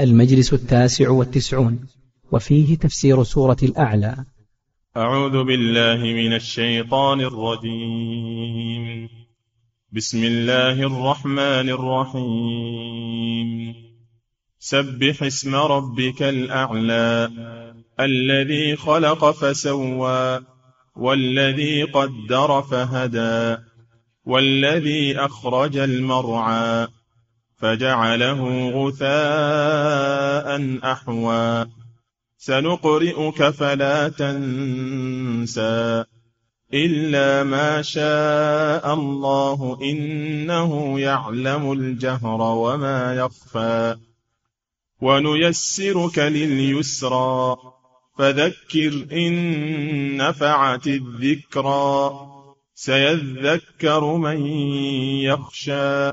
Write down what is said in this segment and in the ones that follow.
المجلس التاسع والتسعون وفيه تفسير سورة الأعلى. أعوذ بالله من الشيطان الرجيم. بسم الله الرحمن الرحيم. سبح اسم ربك الأعلى الذي خلق فسوى والذي قدر فهدى والذي أخرج المرعى. فجعله غثاء أحوى. سنقرئك فلا تنسى إلا ما شاء الله إنه يعلم الجهر وما يخفى. ونيسرك لليسرى فذكر إن نفعت الذكرى. سيذكر من يخشى.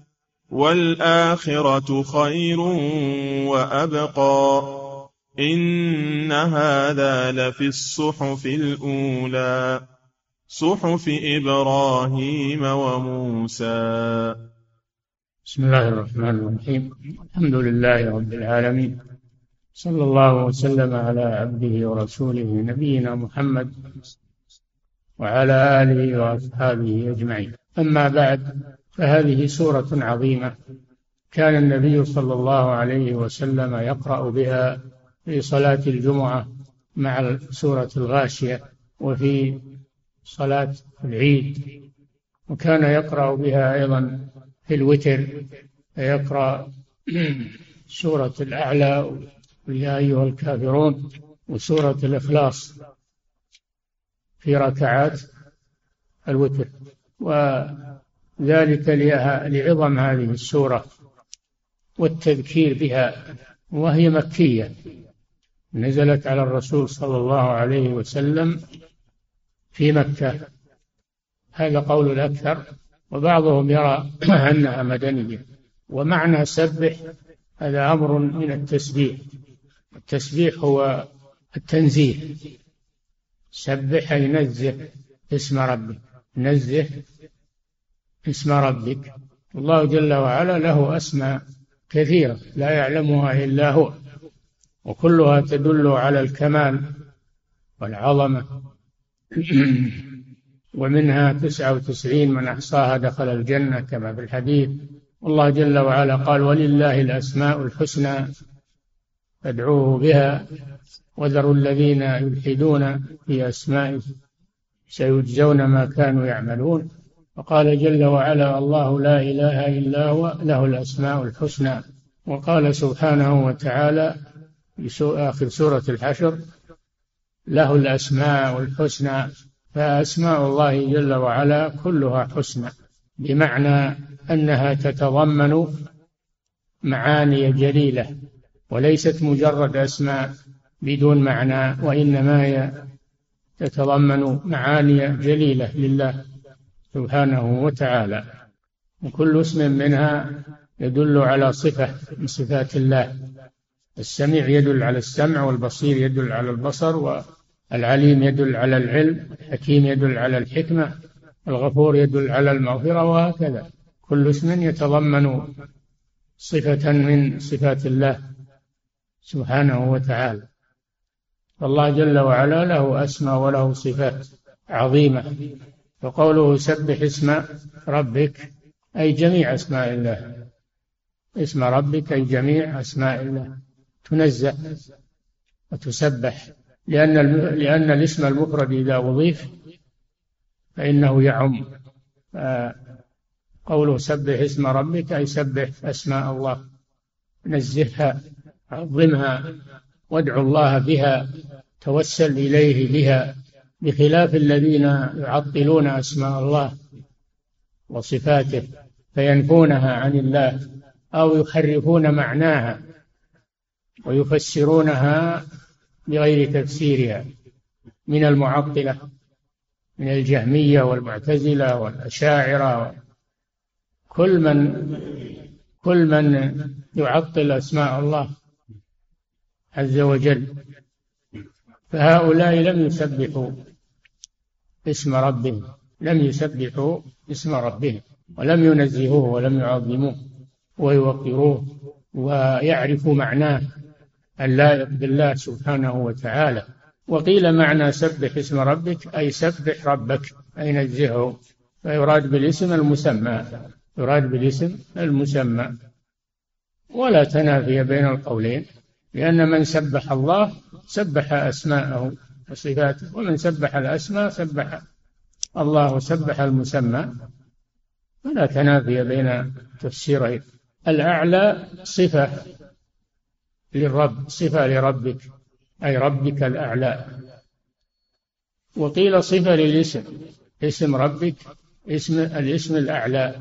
والآخرة خير وأبقى. إن هذا لفي الصحف الأولى صحف إبراهيم وموسى. بسم الله الرحمن الرحيم. الحمد لله رب العالمين. صلى الله وسلم على عبده ورسوله نبينا محمد وعلى آله وأصحابه أجمعين. أما بعد فهذه سورة عظيمة كان النبي صلى الله عليه وسلم يقرأ بها في صلاة الجمعة مع سورة الغاشية وفي صلاة العيد وكان يقرأ بها أيضا في الوتر يقرأ سورة الأعلى يا أيها الكافرون وسورة الإخلاص في ركعات الوتر و ذلك لعظم هذه السورة والتذكير بها وهي مكية. نزلت على الرسول صلى الله عليه وسلم في مكة. هذا قول الأكثر وبعضهم يرى أنها مدنية. ومعنى سبح هذا أمر من التسبيح. التسبيح هو التنزيه. سبح أي نزه اسم ربك. نزه اسم ربك. الله جل وعلا له أسماء كثيرة لا يعلمها إلا هو وكلها تدل على الكمال والعظمة. ومنها تسعة وتسعين من أحصاها دخل الجنة كما في الحديث. والله جل وعلا قال ولله الأسماء الحسنى فادعوه بها وذروا الذين يلحدون في أسمائه سيجزون ما كانوا يعملون. وقال جل وعلا الله لا إله إلا هو له الأسماء الحسنى. وقال سبحانه وتعالى في آخر سورة الحشر له الأسماء الحسنى فأسماء الله جل وعلا كلها حسنى بمعنى أنها تتضمن معاني جليلة وليست مجرد أسماء بدون معنى وإنما هي تتضمن معاني جليلة لله. سبحانه وتعالى. وكل اسم منها يدل على صفة من صفات الله. السميع يدل على السمع والبصير يدل على البصر والعليم يدل على العلم الحكيم يدل على الحكمة الغفور يدل على المغفرة وهكذا. كل اسم يتضمن صفة من صفات الله سبحانه وتعالى. فالله جل وعلا له أسماء وله صفات عظيمة. وقوله سبح اسم ربك أي جميع أسماء الله. اسم ربك أي جميع أسماء الله. تنزه وتسبح. لأن لأن الاسم المفرد إذا أضيف فإنه يعم. قوله سبح اسم ربك أي سبح أسماء الله. نزهها عظمها وادعو الله بها توسل إليه بها. بخلاف الذين يعطلون أسماء الله وصفاته فينفونها عن الله أو يحرفون معناها ويفسرونها بغير تفسيرها من المعطلة من الجهمية والمعتزلة والأشاعرة. كل من كل من يعطل أسماء الله عز وجل فهؤلاء لم يسبحوا. اسم ربهم لم يسبحوا اسم ربهم ولم ينزهوه ولم يعظموه ويوقروه ويعرفوا معناه اللائق بالله سبحانه وتعالى. وقيل معنى سبح اسم ربك أي سبح ربك أي نزهه. فيراد بالاسم المسمى يراد بالاسم المسمى. ولا تنافي بين القولين لأن من سبح الله سبح أسماءه. وصفاته. ومن سبح الأسماء سبح الله سبح المسمى. ولا تنافي بين تفسيرين الأعلى صفة للرب صفة لربك أي ربك الأعلى. وقيل صفة للاسم اسم ربك اسم الاسم الأعلى.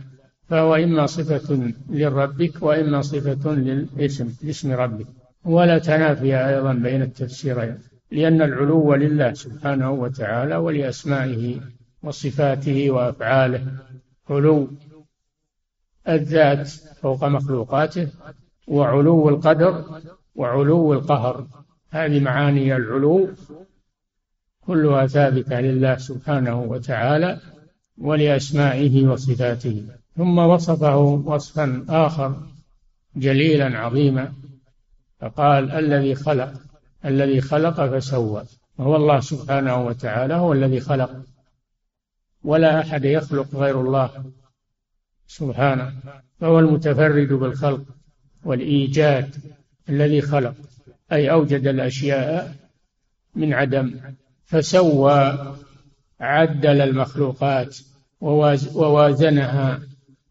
فهو إما صفة لربك وإما صفة للاسم لاسم ربك. ولا تنافي أيضا بين التفسيرين. لأن العلو لله سبحانه وتعالى ولأسمائه وصفاته وأفعاله. علو الذات فوق مخلوقاته وعلو القدر وعلو القهر. هذه معاني العلو كلها ثابتة لله سبحانه وتعالى ولأسمائه وصفاته. ثم وصفه وصفا آخر جليلا عظيما فقال الذي خلق الذي خلق فسوى وهو الله سبحانه وتعالى هو الذي خلق. ولا أحد يخلق غير الله سبحانه فهو المتفرد بالخلق والإيجاد الذي خلق أي أوجد الأشياء من عدم. فسوى عدل المخلوقات ووازنها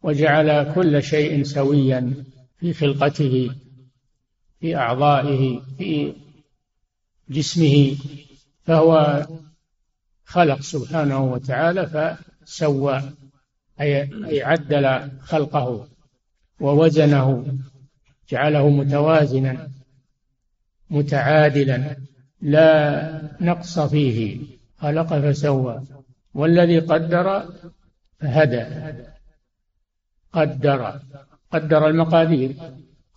وجعل كل شيء سويا في خلقته في أعضائه في جسمه فهو خلق سبحانه وتعالى فسوى أي عدل خلقه ووزنه جعله متوازنا متعادلا لا نقص فيه خلق فسوى والذي قدر فهدى قدر قدر المقادير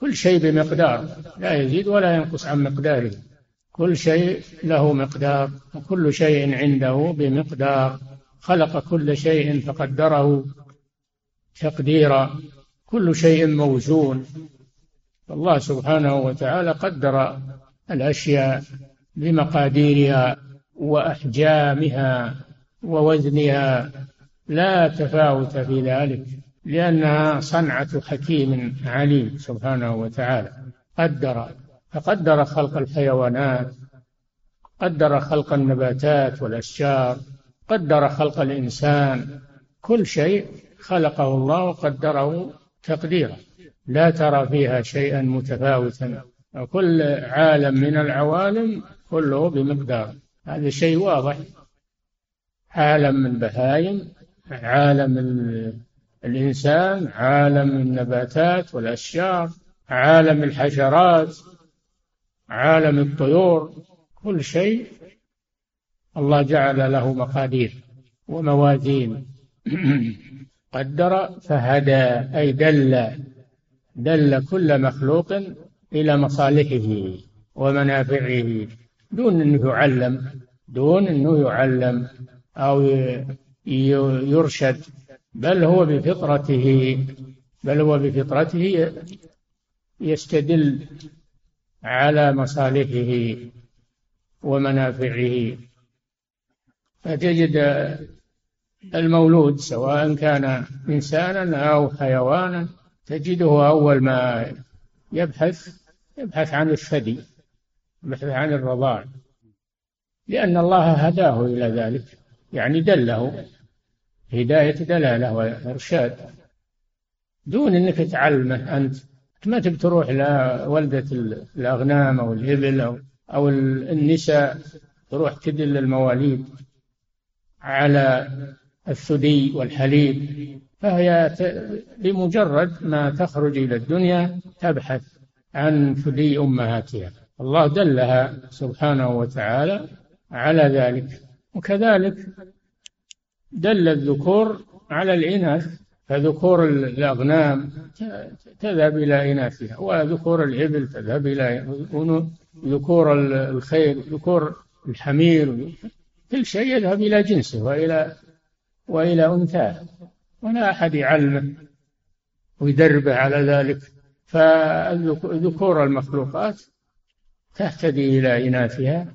كل شيء بمقدار لا يزيد ولا ينقص عن مقداره. كل شيء له مقدار وكل شيء عنده بمقدار. خلق كل شيء فقدره تقديرا. كل شيء موزون. الله سبحانه وتعالى قدر الأشياء بمقاديرها وأحجامها ووزنها. لا تفاوت في ذلك لأنها صنعة حكيم عليم سبحانه وتعالى. قدر. فقدر خلق الحيوانات قدر خلق النباتات والأشجار قدر خلق الإنسان. كل شيء خلقه الله وقدره تقديرا لا ترى فيها شيئا متفاوتا. وكل عالم من العوالم كله بمقدار. هذا شيء واضح. عالم البهائم عالم الإنسان عالم النباتات والأشجار عالم الحشرات. عالم الطيور كل شيء الله جعل له مقادير وموازين. قدر فهدى أي دل دل كل مخلوق إلى مصالحه ومنافعه دون أنه يعلم دون أنه يعلم أو يرشد بل هو بفطرته بل هو بفطرته يستدل على مصالحه ومنافعه. فتجد المولود سواء كان إنسانا أو حيوانا تجده أول ما يبحث يبحث عن الثدي يبحث عن الرضاع. لأن الله هداه إلى ذلك يعني دله هداية دلالة وإرشاد. دون أنك تعلمه أنت. ما تبي تروح لولدة الأغنام أو الإبل أو, أو النساء تروح تدل المواليد على الثدي والحليب. فهي بمجرد ما تخرج إلى الدنيا تبحث عن ثدي أمهاتها. الله دلها سبحانه وتعالى على ذلك. وكذلك دل الذكور على الإناث. فذكور الأغنام تذهب إلى إناثها وذكور الإبل تذهب إلى ذكور الخيل ذكور الحمير كل شيء يذهب إلى جنسه وإلى وإلى أنثاه. ولا أحد يعلمه ويدربه على ذلك. فذكور المخلوقات تهتدي إلى إناثها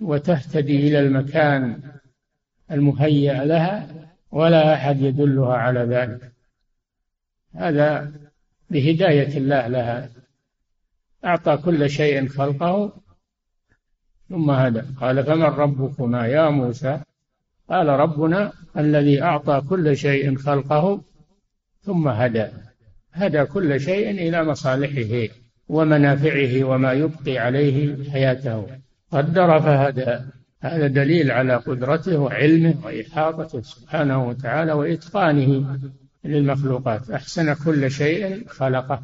وتهتدي إلى المكان المهيأ لها ولا أحد يدلها على ذلك. هذا بهداية الله لها. أعطى كل شيء خلقه ثم هدى. قال فمن ربكما يا موسى؟ قال ربنا الذي أعطى كل شيء خلقه ثم هدى. هدى كل شيء إلى مصالحه ومنافعه وما يبقي عليه حياته. قدر فهدى. هذا دليل على قدرته وعلمه وإحاطته سبحانه وتعالى وإتقانه. للمخلوقات. أحسن كل شيء خلقه.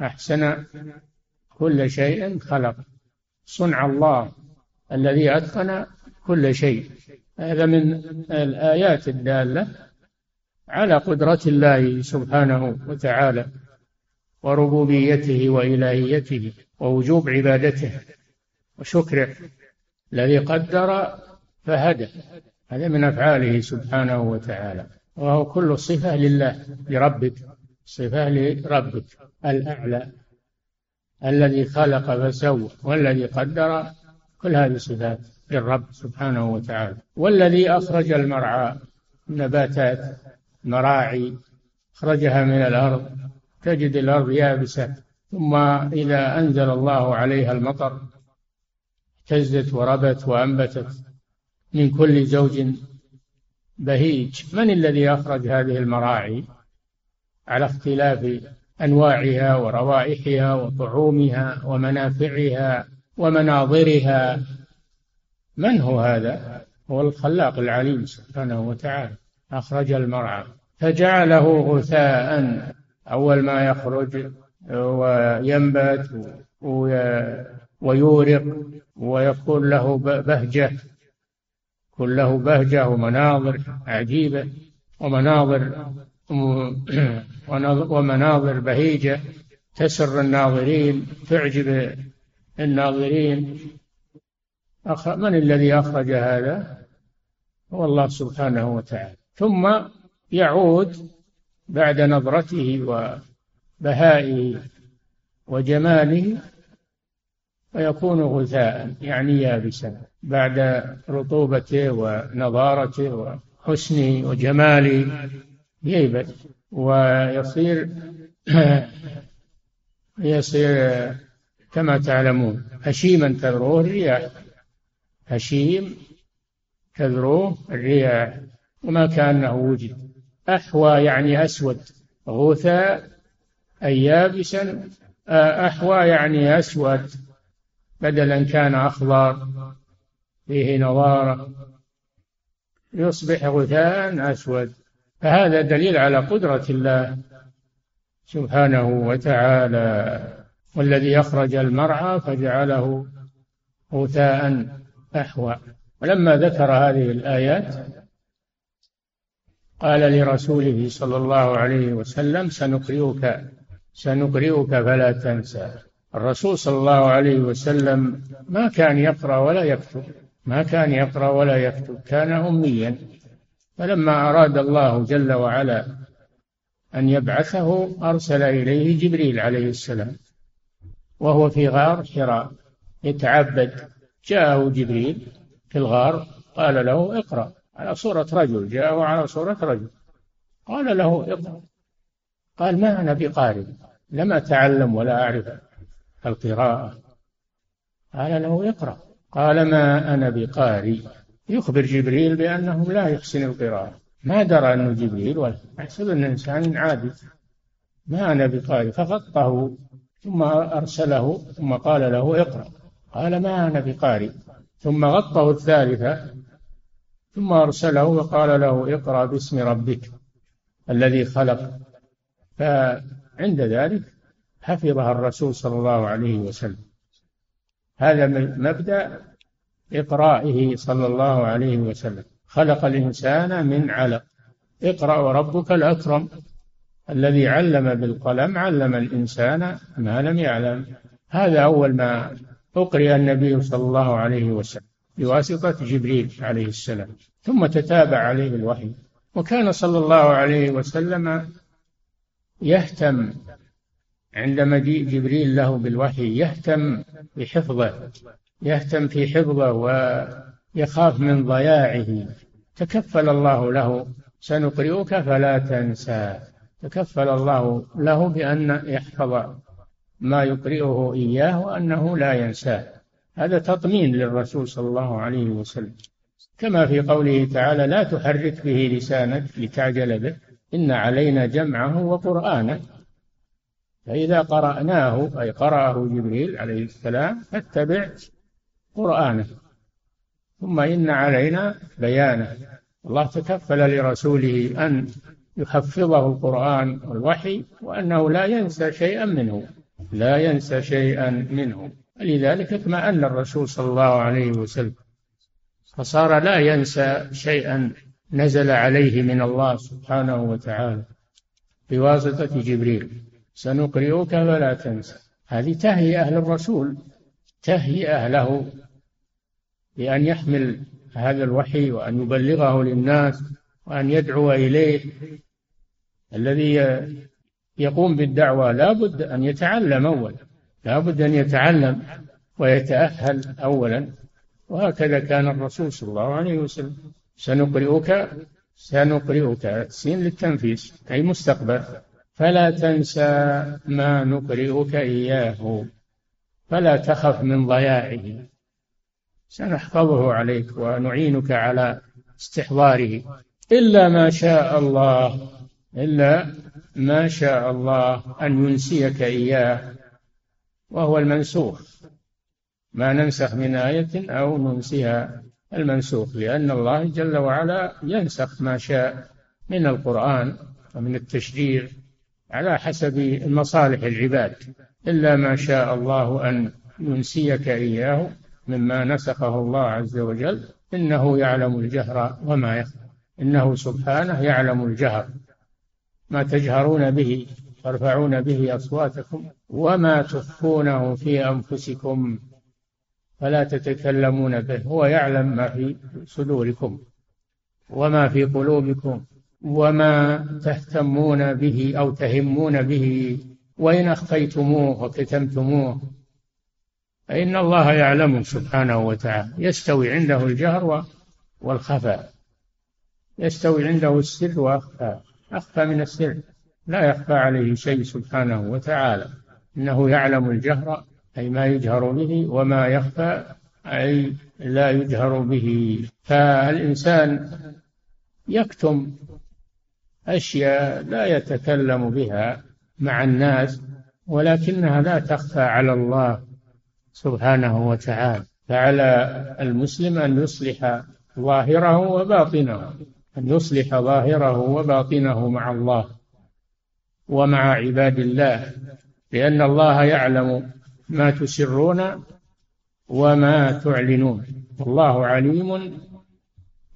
أحسن كل شيء خلقه. صنع الله الذي أتقن كل شيء. هذا من الآيات الدالة على قدرة الله سبحانه وتعالى وربوبيته وإلهيته ووجوب عبادته وشكره الذي قدر فهدى. هذا من أفعاله سبحانه وتعالى. وهو كل صفة لله لربك. صفة لربك الأعلى. الذي خلق فسوى والذي قدر كل هذه صفات للرب سبحانه وتعالى. والذي أخرج المرعى النباتات مراعي أخرجها من الأرض. تجد الأرض يابسة. ثم إذا أنزل الله عليها المطر اهتزت وربت وأنبتت من كل زوج بهيج. من الذي أخرج هذه المراعي؟ على اختلاف أنواعها وروائحها وطعومها ومنافعها ومناظرها. من هو هذا؟ هو الخلاق العليم سبحانه وتعالى. أخرج المرعى. فجعله غثاء. أول ما يخرج وينبت ويورق ويكون له بهجة. يكون له بهجة ومناظر عجيبة ومناظر ومناظر بهيجة. تسر الناظرين تعجب الناظرين. من الذي أخرج هذا؟ هو الله سبحانه وتعالى. ثم يعود بعد نظرته وبهائه وجماله ويكون غثاء يعني يابسا. بعد رطوبته ونضارته وحسنه وجماله ييبس ويصير يصير كما تعلمون هشيما تذروه الرياح. هشيم تذروه الرياح. وما كأنه وجد. أحوى يعني أسود. غثاء أي يابسا. أحوى يعني أسود. بدلا كان أخضر. فيه نضارة يصبح غثاء أسود. فهذا دليل على قدرة الله سبحانه وتعالى. والذي أخرج المرعى فجعله غثاء أحوى. ولما ذكر هذه الآيات قال لرسوله صلى الله عليه وسلم سنقرئك سنقرئك فلا تنسى. الرسول صلى الله عليه وسلم ما كان يقرأ ولا يكتب. ما كان يقرأ ولا يكتب كان أميا. فلما أراد الله جل وعلا أن يبعثه أرسل إليه جبريل عليه السلام وهو في غار حراء. يتعبد. جاءه جبريل في الغار قال له اقرأ. على صورة رجل. جاءه على صورة رجل. قال له اقرأ. قال ما أنا بقارئ؟ لم أتعلم ولا أعرف القراءة. قال له اقرأ. قال ما أنا بقارئ يخبر جبريل بأنه لا يحسن القراءة. ما درى أنه جبريل ولا أحسب أن إنسان عادي. ما أنا بقارئ فغطه ثم أرسله ثم قال له اقرأ. قال ما أنا بقارئ ثم غطه الثالثة ثم أرسله وقال له اقرأ باسم ربك الذي خلق. فعند ذلك حفظها الرسول صلى الله عليه وسلم. هذا مبدأ إقرائه صلى الله عليه وسلم. خلق الإنسان من علق. اقرأ وربك الأكرم. الذي علم بالقلم علم الإنسان ما لم يعلم. هذا أول ما أقرئ النبي صلى الله عليه وسلم. بواسطة جبريل عليه السلام. ثم تتابع عليه الوحي. وكان صلى الله عليه وسلم يهتم عند مجيء جبريل له بالوحي يهتم بحفظه يهتم في حفظه ويخاف من ضياعه. تكفل الله له. سنقرئك فلا تنسى. تكفل الله له بأن يحفظ ما يقرئه إياه وأنه لا ينساه. هذا تطمين للرسول صلى الله عليه وسلم. كما في قوله تعالى لا تحرك به لسانك لتعجل به. إن علينا جمعه وقرآنه. فإذا قرأناه أي قرأه جبريل عليه السلام فاتبع قرآنه. ثم إن علينا بيانه. الله تكفل لرسوله أن يحفظه القرآن والوحي وأنه لا ينسى شيئا منه. لا ينسى شيئا منه. لذلك اطمأن الرسول صلى الله عليه وسلم. فصار لا ينسى شيئا نزل عليه من الله سبحانه وتعالى. بواسطة جبريل. سنقرئك فلا تنسى. هذه تهيئة للرسول تهيئة له بأن يحمل هذا الوحي وأن يبلغه للناس وأن يدعو إليه. الذي يقوم بالدعوة لا بد أن يتعلم أولا لا بد أن يتعلم ويتأهل أولا. وهكذا كان الرسول صلى الله عليه وسلم. سنقرئك سنقرئك السين للتنفيس أي مستقبل. فلا تنسى ما نقرئك إياه فلا تخف من ضياعه. سنحفظه عليك ونعينك على استحضاره. إلا ما شاء الله إلا ما شاء الله أن ينسيك إياه وهو المنسوخ. ما ننسخ من آية أو ننسيها المنسوخ لأن الله جل وعلا ينسخ ما شاء من القرآن ومن التشريع على حسب مصالح العباد إلا ما شاء الله أن ينسيك إياه مما نسخه الله عز وجل إنه يعلم الجهر وما يخفى إنه سبحانه يعلم الجهر. ما تجهرون به ترفعون به أصواتكم وما تخفونه في أنفسكم فلا تتكلمون به هو يعلم ما في صدوركم وما في قلوبكم. وما تهتمون به أو تهمون به وإن أخفيتموه وكتمتموه فإن الله يعلم سبحانه وتعالى. يستوي عنده الجهر والخفاء. يستوي عنده السر وأخفى. أخفى من السر. لا يخفى عليه شيء سبحانه وتعالى. إنه يعلم الجهر أي ما يجهر به وما يخفى أي لا يجهر به. فالإنسان يكتم أشياء لا يتكلم بها مع الناس ولكنها لا تخفى على الله سبحانه وتعالى فعلى المسلم أن يصلح ظاهره وباطنه أن يصلح ظاهره وباطنه مع الله ومع عباد الله لأن الله يعلم ما تسرون وما تعلنون. والله عليم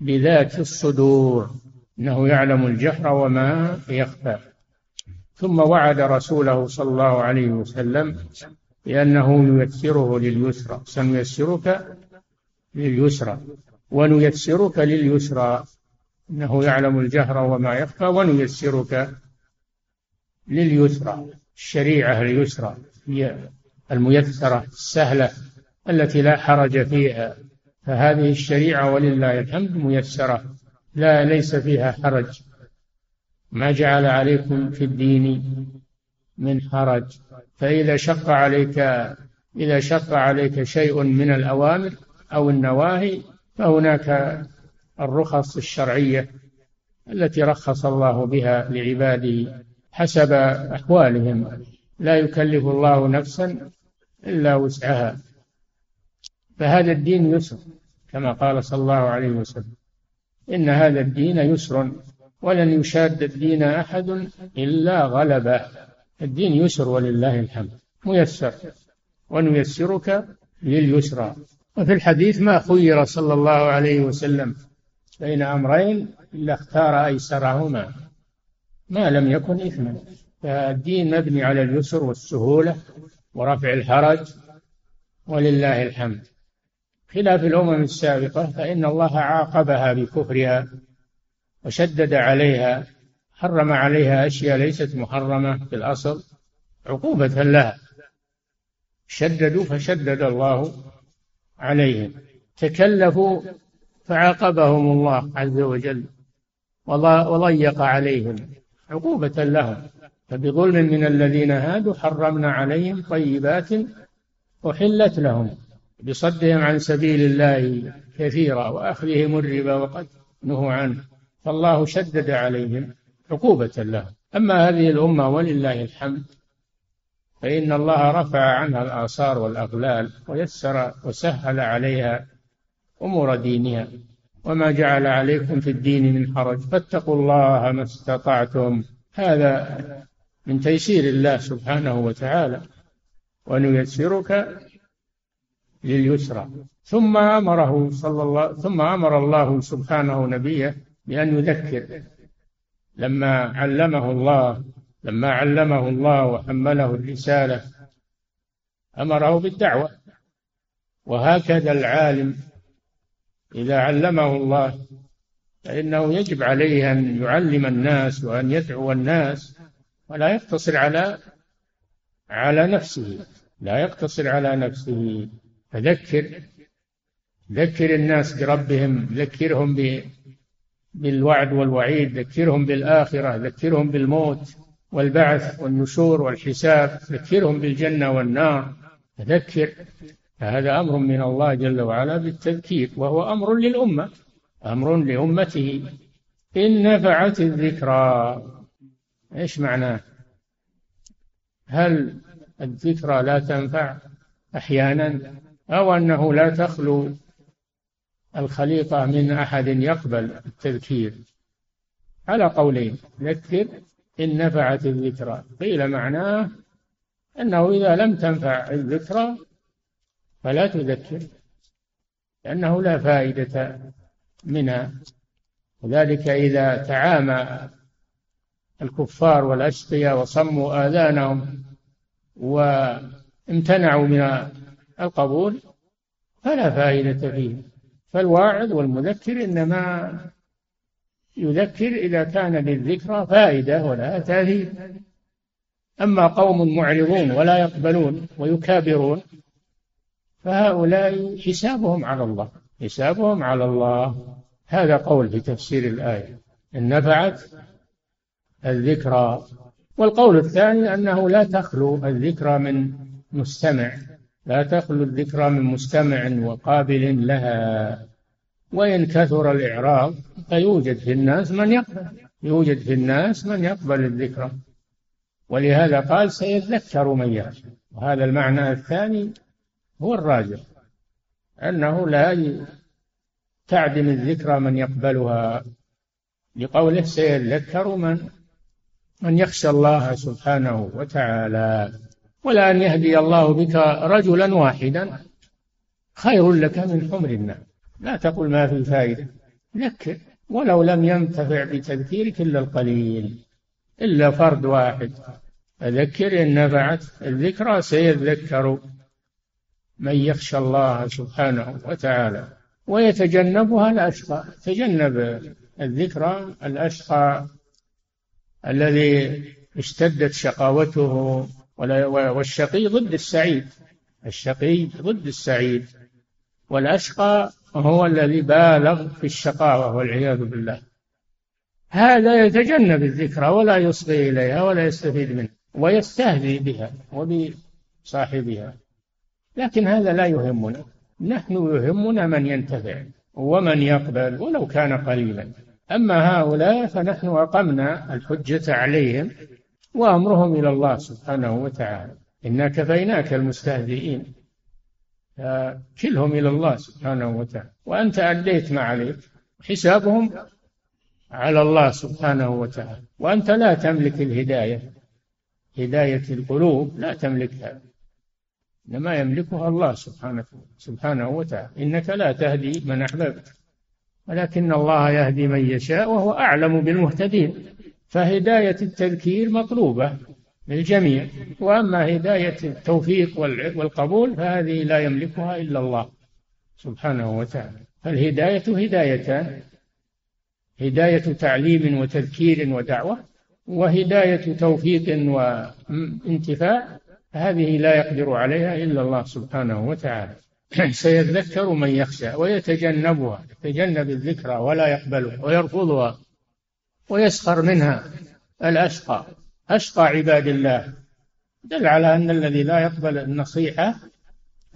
بذات الصدور. إنه يعلم الجهر وما يخفى. ثم وعد رسوله صلى الله عليه وسلم بأنه ييسره لليسرى. سنيسرك لليسرى. ونيسرك لليسرى. إنه يعلم الجهر وما يخفى. ونيسرك لليسرى. الشريعة اليسرى هي الميسرة السهلة التي لا حرج فيها. فهذه الشريعة ولله الحمد ميسرة. لا ليس فيها حرج. ما جعل عليكم في الدين من حرج. فإذا شق عليك إذا شق عليك شيء من الأوامر أو النواهي فهناك الرخص الشرعية التي رخص الله بها لعباده حسب أحوالهم. لا يكلف الله نفسا إلا وسعها. فهذا الدين يسر كما قال صلى الله عليه وسلم. إن هذا الدين يسر ولن يشاد الدين أحد إلا غلبه. الدين يسر ولله الحمد. ميسر. ونيسرك لليسرى. وفي الحديث ما خير صلى الله عليه وسلم بين أمرين إلا اختار أيسرهما. ما لم يكن إثما. فالدين مبني على اليسر والسهولة ورفع الحرج ولله الحمد. خلاف الأمم السابقة فإن الله عاقبها بكفرها وشدد عليها حرم عليها أشياء ليست محرمة في الأصل عقوبة لها. شددوا فشدد الله عليهم. تكلفوا فعاقبهم الله عز وجل وضيق عليهم عقوبة لهم. فبظلم من الذين هادوا حرمنا عليهم طيبات أحلت لهم. بصدهم عن سبيل الله كثيرا وأخذهم الربا وقد نهوا عنه. فالله شدد عليهم عقوبة لهم. أما هذه الأمة ولله الحمد فإن الله رفع عنها الآثار والأغلال ويسر وسهل عليها أمور دينها. وما جعل عليكم في الدين من حرج فاتقوا الله ما استطعتم. هذا من تيسير الله سبحانه وتعالى. ونيسرك لليسرى. ثم أمره صلى الله ثم أمر الله سبحانه نبيه بأن يذكر. لما علمه الله لما علمه الله وحمله الرسالة أمره بالدعوة. وهكذا العالم إذا علمه الله فإنه يجب عليه أن يعلم الناس وأن يدعو الناس ولا يقتصر على على نفسه. لا يقتصر على نفسه. فذكر ذكر الناس بربهم ذكرهم بالوعد والوعيد ذكرهم بالآخرة ذكرهم بالموت والبعث والنشور والحساب ذكرهم بالجنة والنار. ذكر فهذا أمر من الله جل وعلا بالتذكير وهو أمر للأمة أمر لأمته. إن نفعت الذكرى إيش معناه؟ هل الذكرى لا تنفع أحيانا؟ أو أنه لا تخلو الخليقة من أحد يقبل التذكير. على قولين ذكر إن نفعت الذكرى. قيل معناه أنه إذا لم تنفع الذكرى فلا تذكر لأنه لا فائدة منها. وذلك إذا تعامى الكفار والأشقياء وصموا آذانهم وامتنعوا من القبول فلا فائدة فيه. فالواعظ والمذكر إنما يذكر إذا كان للذكرى فائدة ولا تأثير. أما قوم معرضون ولا يقبلون ويكابرون فهؤلاء حسابهم على الله حسابهم على الله. هذا قول في تفسير الآية إن نفعت الذكرى. والقول الثاني أنه لا تخلو الذكرى من مستمع. لا تخلو الذكرى من مستمع وقابل لها. وإن كثر الإعراض فيوجد في الناس من يقبل. يوجد في الناس من يقبل الذكرى. ولهذا قال سيذكر من يخشى. وهذا المعنى الثاني هو الراجح. أنه لا تعدم الذكرى من يقبلها. لقوله سيذكر من من يخشى الله سبحانه وتعالى. ولا أن يهدي الله بك رجلا واحدا. خير لك من حمر النعم. لا تقل ما في فائدة ذكر ولو لم ينتفع بتذكيرك إلا القليل إلا فرد واحد. فذكر إن نفعت الذكرى سيذكر من يخشى الله سبحانه وتعالى. ويتجنبها الأشقى تجنب الذكرى الأشقى الذي اشتدت شقاوته والشقي ضد السعيد. الشقي ضد السعيد. والأشقى هو الذي بالغ في الشقاوة والعياذ بالله. هذا يتجنب الذكرى ولا يصغي إليها ولا يستفيد منها ويستهزئ بها وبصاحبها. لكن هذا لا يهمنا. نحن يهمنا من ينتفع ومن يقبل ولو كان قليلا. أما هؤلاء فنحن أقمنا الحجة عليهم وأمرهم إلى الله سبحانه وتعالى. إنا كفيناك المستهزئين. كلهم إلى الله سبحانه وتعالى. وأنت أديت ما عليك. حسابهم على الله سبحانه وتعالى. وأنت لا تملك الهداية. هداية القلوب لا تملكها. إنما يملكها الله سبحانه سبحانه وتعالى. إنك لا تهدي من أحببت. ولكن الله يهدي من يشاء وهو أعلم بالمهتدين. فهداية التذكير مطلوبة للجميع. وأما هداية التوفيق والقبول فهذه لا يملكها إلا الله سبحانه وتعالى. فالهداية هدايتان هداية تعليم وتذكير ودعوة وهداية توفيق وانتفاع هذه لا يقدر عليها إلا الله سبحانه وتعالى. سيذكر من يخشى ويتجنبها يتجنب الذكرى ولا يقبلها ويرفضها. ويسخر منها الأشقى. أشقى عباد الله. دل على أن الذي لا يقبل النصيحة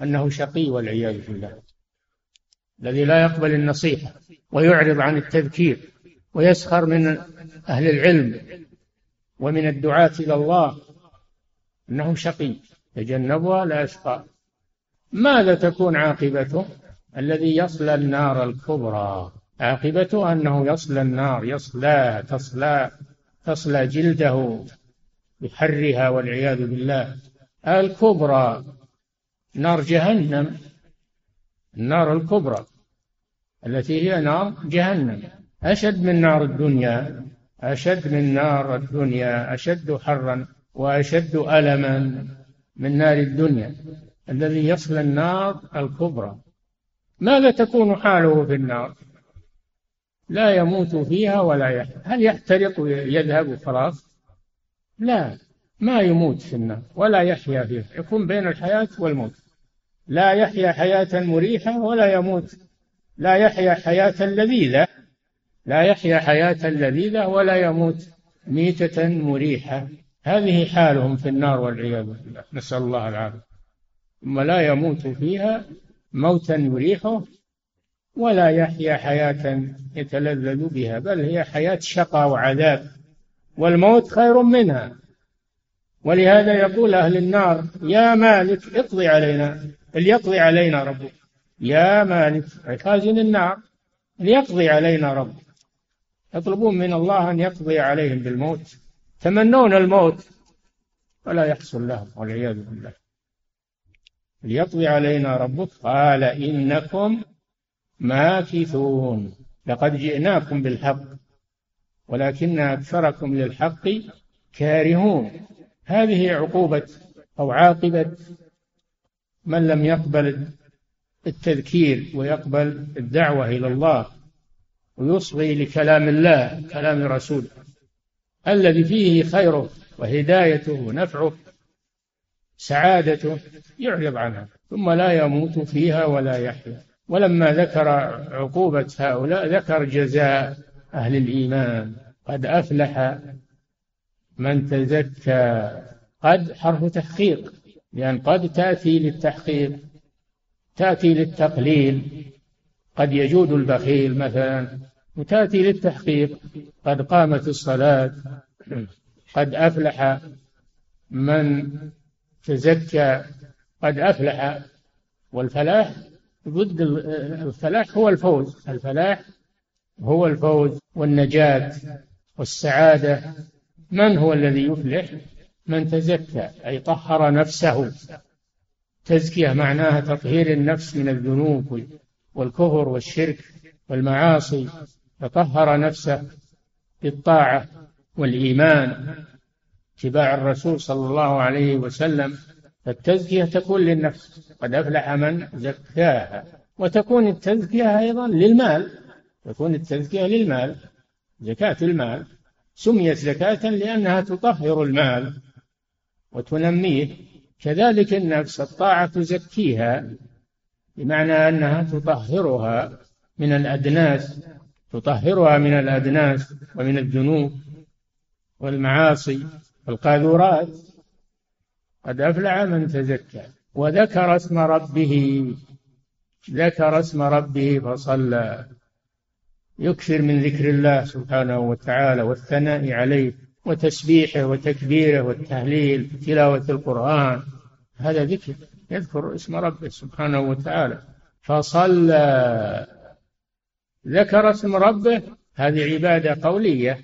أنه شقي والعياذ بالله. الذي لا يقبل النصيحة ويعرض عن التذكير ويسخر من أهل العلم ومن الدعاة إلى الله أنه شقي تجنبها لا يشقى. ماذا تكون عاقبته؟ الذي يصلى النار الكبرى. عاقبته أنه يصلى النار يصلى تصلى تصلى جلده بحرها والعياذ بالله. الكبرى نار جهنم النار الكبرى التي هي نار جهنم. أشد من نار الدنيا أشد من نار الدنيا أشد حرا وأشد ألما من نار الدنيا. الذي يصل النار الكبرى. ماذا تكون حاله في النار؟ لا يموت فيها ولا يحيا هل يحترق ويذهب خلاص لا ما يموت في النار ولا يحيا فيها يكون بين الحياة والموت. لا يحيا حياة مريحة ولا يموت. لا يحيا حياة لذيذة. لا يحيا حياة لذيذة ولا يموت ميتة مريحة. هذه حالهم في النار والعياذ بالله. نسأل الله العافية. ثم لا يموت فيها موتا يريحه ولا يحيا حياة يتلذذ بها بل هي حياة شقى وعذاب والموت خير منها. ولهذا يقول أهل النار يا مالك اقضي علينا ليقضي علينا ربك. يا مالك خازن النار ليقضي علينا ربك. يطلبون من الله أن يقضي عليهم بالموت. تمنون الموت ولا يحصل لهم والعياذ بالله. ليقضي علينا ربك. قال إنكم ماكثون. لقد جئناكم بالحق ولكن أكثركم للحق كارهون. هذه عقوبة أو عاقبة من لم يقبل التذكير ويقبل الدعوة إلى الله ويصغي لكلام الله كلام رسوله الذي فيه خيره وهدايته ونفعه سعادته يعرض عنها ثم لا يموت فيها ولا يحيا. ولما ذكر عقوبة هؤلاء ذكر جزاء أهل الإيمان. قد أفلح من تزكى. قد حرف تحقيق لأن قد تأتي للتحقيق تأتي للتقليل. قد يجود البخيل مثلا وتأتي للتحقيق. قد قامت الصلاة. قد أفلح من تزكى. قد أفلح والفلاح ضد الفلاح هو الفوز. الفلاح هو الفوز والنجاة والسعادة. من هو الذي يفلح؟ من تزكى أي طهر نفسه. تزكية معناها تطهير النفس من الذنوب والكفر والشرك والمعاصي. فطهر نفسه بالطاعة والإيمان. اتباع الرسول صلى الله عليه وسلم فالتزكية تكون للنفس. قد أفلح من زكاها. وتكون التزكية أيضا للمال. تكون التزكية للمال. زكاة المال. سميت زكاة لأنها تطهر المال وتنميه. كذلك النفس الطاعة تزكيها بمعنى أنها تطهرها من الأدناس. تطهرها من الأدناس ومن الذنوب والمعاصي والقاذورات. قد أفلح من تزكى. وذكر اسم ربه. ذكر اسم ربه فصلى. يكثر من ذكر الله سبحانه وتعالى والثناء عليه وتسبيحه وتكبيره والتهليل تلاوة القرآن. هذا ذكر. يذكر اسم ربه سبحانه وتعالى. فصلى. ذكر اسم ربه. هذه عبادة قولية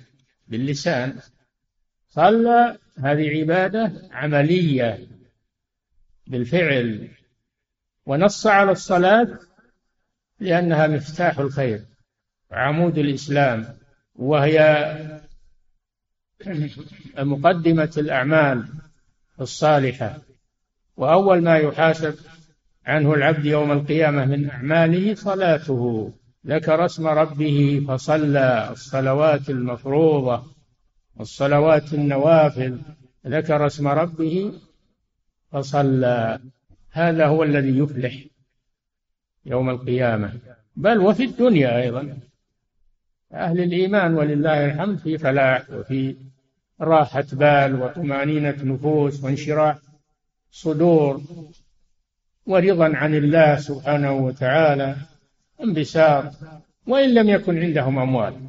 باللسان. صلى. هذه عبادة عملية بالفعل ونص على الصلاة لأنها مفتاح الخير عمود الإسلام وهي مقدمة الأعمال الصالحة. وأول ما يحاسب عنه العبد يوم القيامة من أعماله صلاته. ذكر اسم ربه فصلى الصلوات المفروضة. الصلوات النوافل ذكر اسم ربه فصلى. هذا هو الذي يفلح يوم القيامة. بل وفي الدنيا أيضا. أهل الإيمان ولله الحمد في فلاح وفي راحة بال وطمأنينة نفوس وانشراح صدور. ورضا عن الله سبحانه وتعالى انبساط وإن لم يكن عندهم أموال.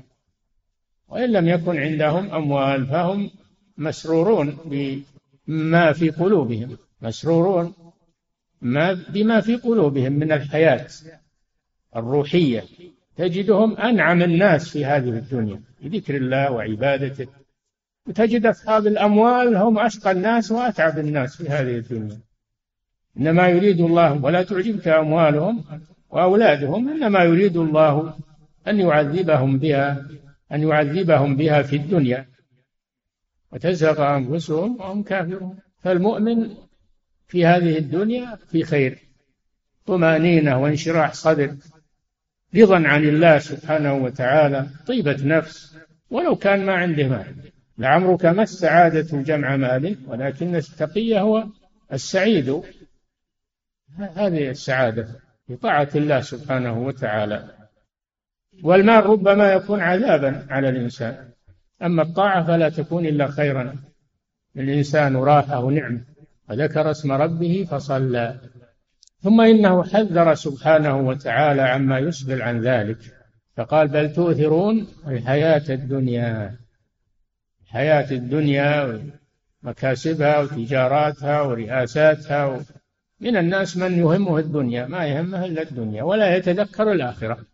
وإن لم يكن عندهم أموال فهم مسرورون بما في قلوبهم مسرورون ما بما في قلوبهم من الحياة الروحية. تجدهم أنعم الناس في هذه الدنيا بذكر الله وعبادته. وتجد أصحاب الأموال هم أشقى الناس وأتعب الناس في هذه الدنيا. إنما يريد الله ولا تعجبك أموالهم وأولادهم إنما يريد الله أن يعذبهم بها. أن يعذبهم بها في الدنيا وتزهق أنفسهم وهم كافرون. فالمؤمن في هذه الدنيا في خير. طمأنينة وانشراح صدر رضا عن الله سبحانه وتعالى طيبة نفس. ولو كان ما عنده مال لعمرك ما السعادة جمع مال ولكن التقي هو السعيد. هذه السعادة بطاعة الله سبحانه وتعالى. والمال ربما يكون عذابا على الإنسان. أما الطاعة فلا تكون إلا خيرا. الإنسان راحة ونعمة وذكر اسم ربه فصلى. ثم إنه حذر سبحانه وتعالى عما يسبل عن ذلك. فقال بل تؤثرون الحياة الدنيا. الحياة الدنيا ومكاسبها وتجاراتها ورئاساتها من الناس من يهمه الدنيا ما يهمه إلا الدنيا ولا يتذكر الآخرة.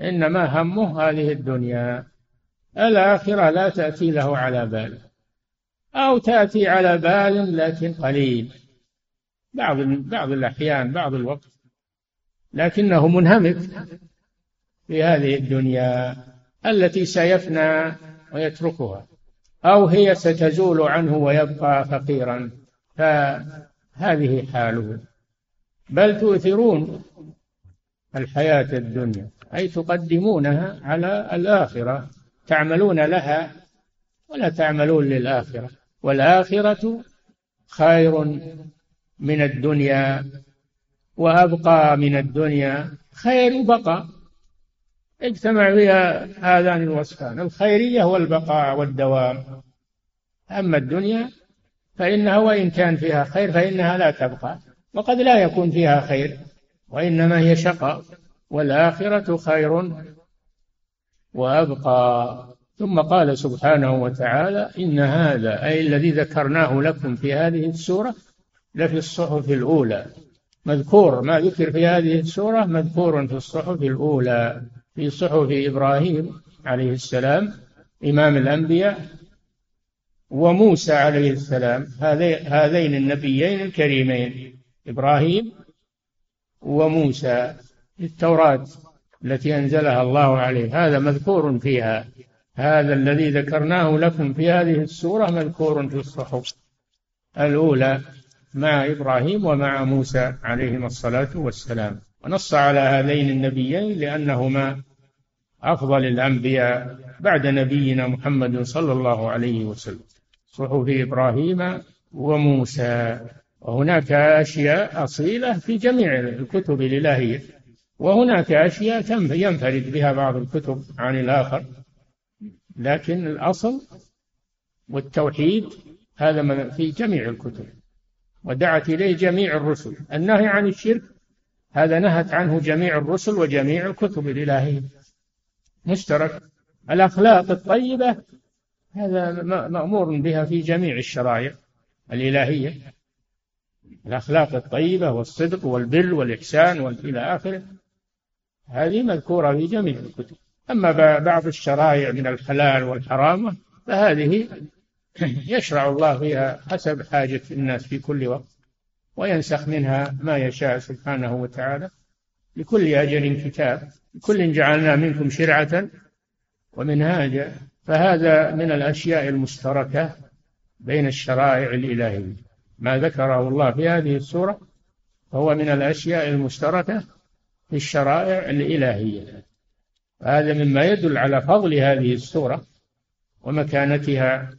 إنما همه هذه الدنيا. الآخرة لا تأتي له على بال. أو تأتي على بال لكن قليل. بعض بعض الأحيان بعض الوقت. لكنه منهمك في هذه الدنيا التي سيفنى ويتركها. أو هي ستزول عنه ويبقى فقيرا. فهذه حاله. بل تؤثرون الحياة الدنيا. أي تقدمونها على الآخرة تعملون لها ولا تعملون للآخرة. والآخرة خير من الدنيا وأبقى من الدنيا خير بقاء اجتمع فيها هذان الوصفان الخيرية والبقاء والدوام. أما الدنيا فإنها وإن كان فيها خير فإنها لا تبقى وقد لا يكون فيها خير وإنما هي شقاء. والآخرة خير وأبقى. ثم قال سبحانه وتعالى إن هذا أي الذي ذكرناه لكم في هذه السورة لفي الصحف الأولى. مذكور ما ذكر في هذه السورة مذكور في الصحف الأولى في صحف إبراهيم عليه السلام إمام الأنبياء وموسى عليه السلام هذين النبيين الكريمين إبراهيم وموسى. التوراة التي أنزلها الله عليه. هذا مذكور فيها. هذا الذي ذكرناه لكم في هذه السورة مذكور في الصحف الأولى مع إبراهيم ومع موسى عليهما الصلاة والسلام. ونص على هذين النبيين لأنهما أفضل الأنبياء بعد نبينا محمد صلى الله عليه وسلم. صحف إبراهيم وموسى. وهناك أشياء أصيلة في جميع الكتب الإلهية وهناك أشياء ينفرد بها بعض الكتب عن الآخر. لكن الأصل والتوحيد هذا في جميع الكتب ودعت إليه جميع الرسل. النهي عن الشرك هذا نهت عنه جميع الرسل وجميع الكتب الإلهية. مشترك. الأخلاق الطيبة هذا مأمور بها في جميع الشرائع الإلهية. الأخلاق الطيبة والصدق والبر والإحسان إلى آخره. هذه مذكورة في جميع الكتب. أما بعض الشرائع من الحلال والحرام فهذه يشرع الله فيها حسب حاجة الناس في كل وقت وينسخ منها ما يشاء سبحانه وتعالى لكل أجل كتاب. كل جعلنا منكم شرعة ومنهاجا. فهذا من الأشياء المشتركة بين الشرائع الإلهية. ما ذكره الله في هذه السورة هو من الأشياء المشتركة في الشرائع الإلهية. هذا مما يدل على فضل هذه السورة ومكانتها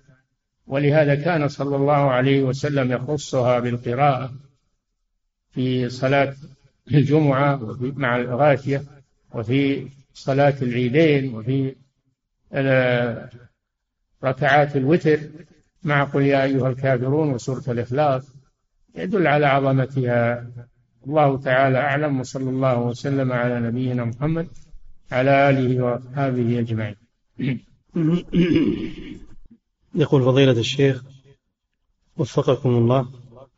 ولهذا كان صلى الله عليه وسلم يخصها بالقراءة في صلاة الجمعة مع الغاشية وفي صلاة العيدين وفي ركعات الوتر مع قل يا أيها الكافرون وسورة الإخلاص. يدل على عظمتها الله تعالى أعلم وصلى الله وسلم على نبينا محمد على آله وأصحابه أجمعين. يقول فضيلة الشيخ وفقكم الله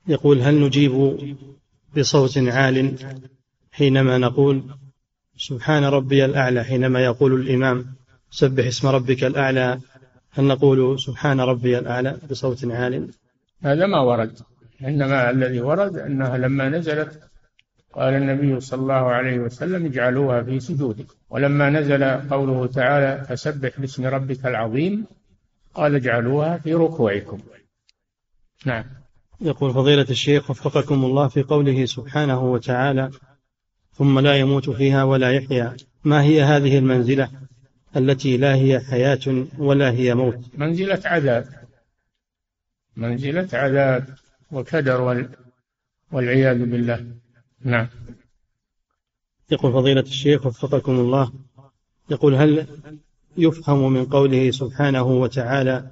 يقول هل نجيب بصوت عال حينما نقول سبحان ربي الأعلى حينما يقول الإمام سبح اسم ربك الأعلى هل نقول سبحان ربي الأعلى بصوت عال؟ هذا ما ورد. إنما الذي ورد أنها لما نزلت قال النبي صلى الله عليه وسلم اجعلوها في سجودكم ولما نزل قوله تعالى فسبح باسم ربك العظيم قال اجعلوها في ركوعكم. نعم. يقول فضيلة الشيخ وفقكم الله في قوله سبحانه وتعالى ثم لا يموت فيها ولا يحيا. ما هي هذه المنزلة التي لا هي حياة ولا هي موت؟ منزلة عذاب. منزلة عذاب وكدر والعياذ بالله. نعم. يقول فضيلة الشيخ وفقكم الله يقول هل يفهم من قوله سبحانه وتعالى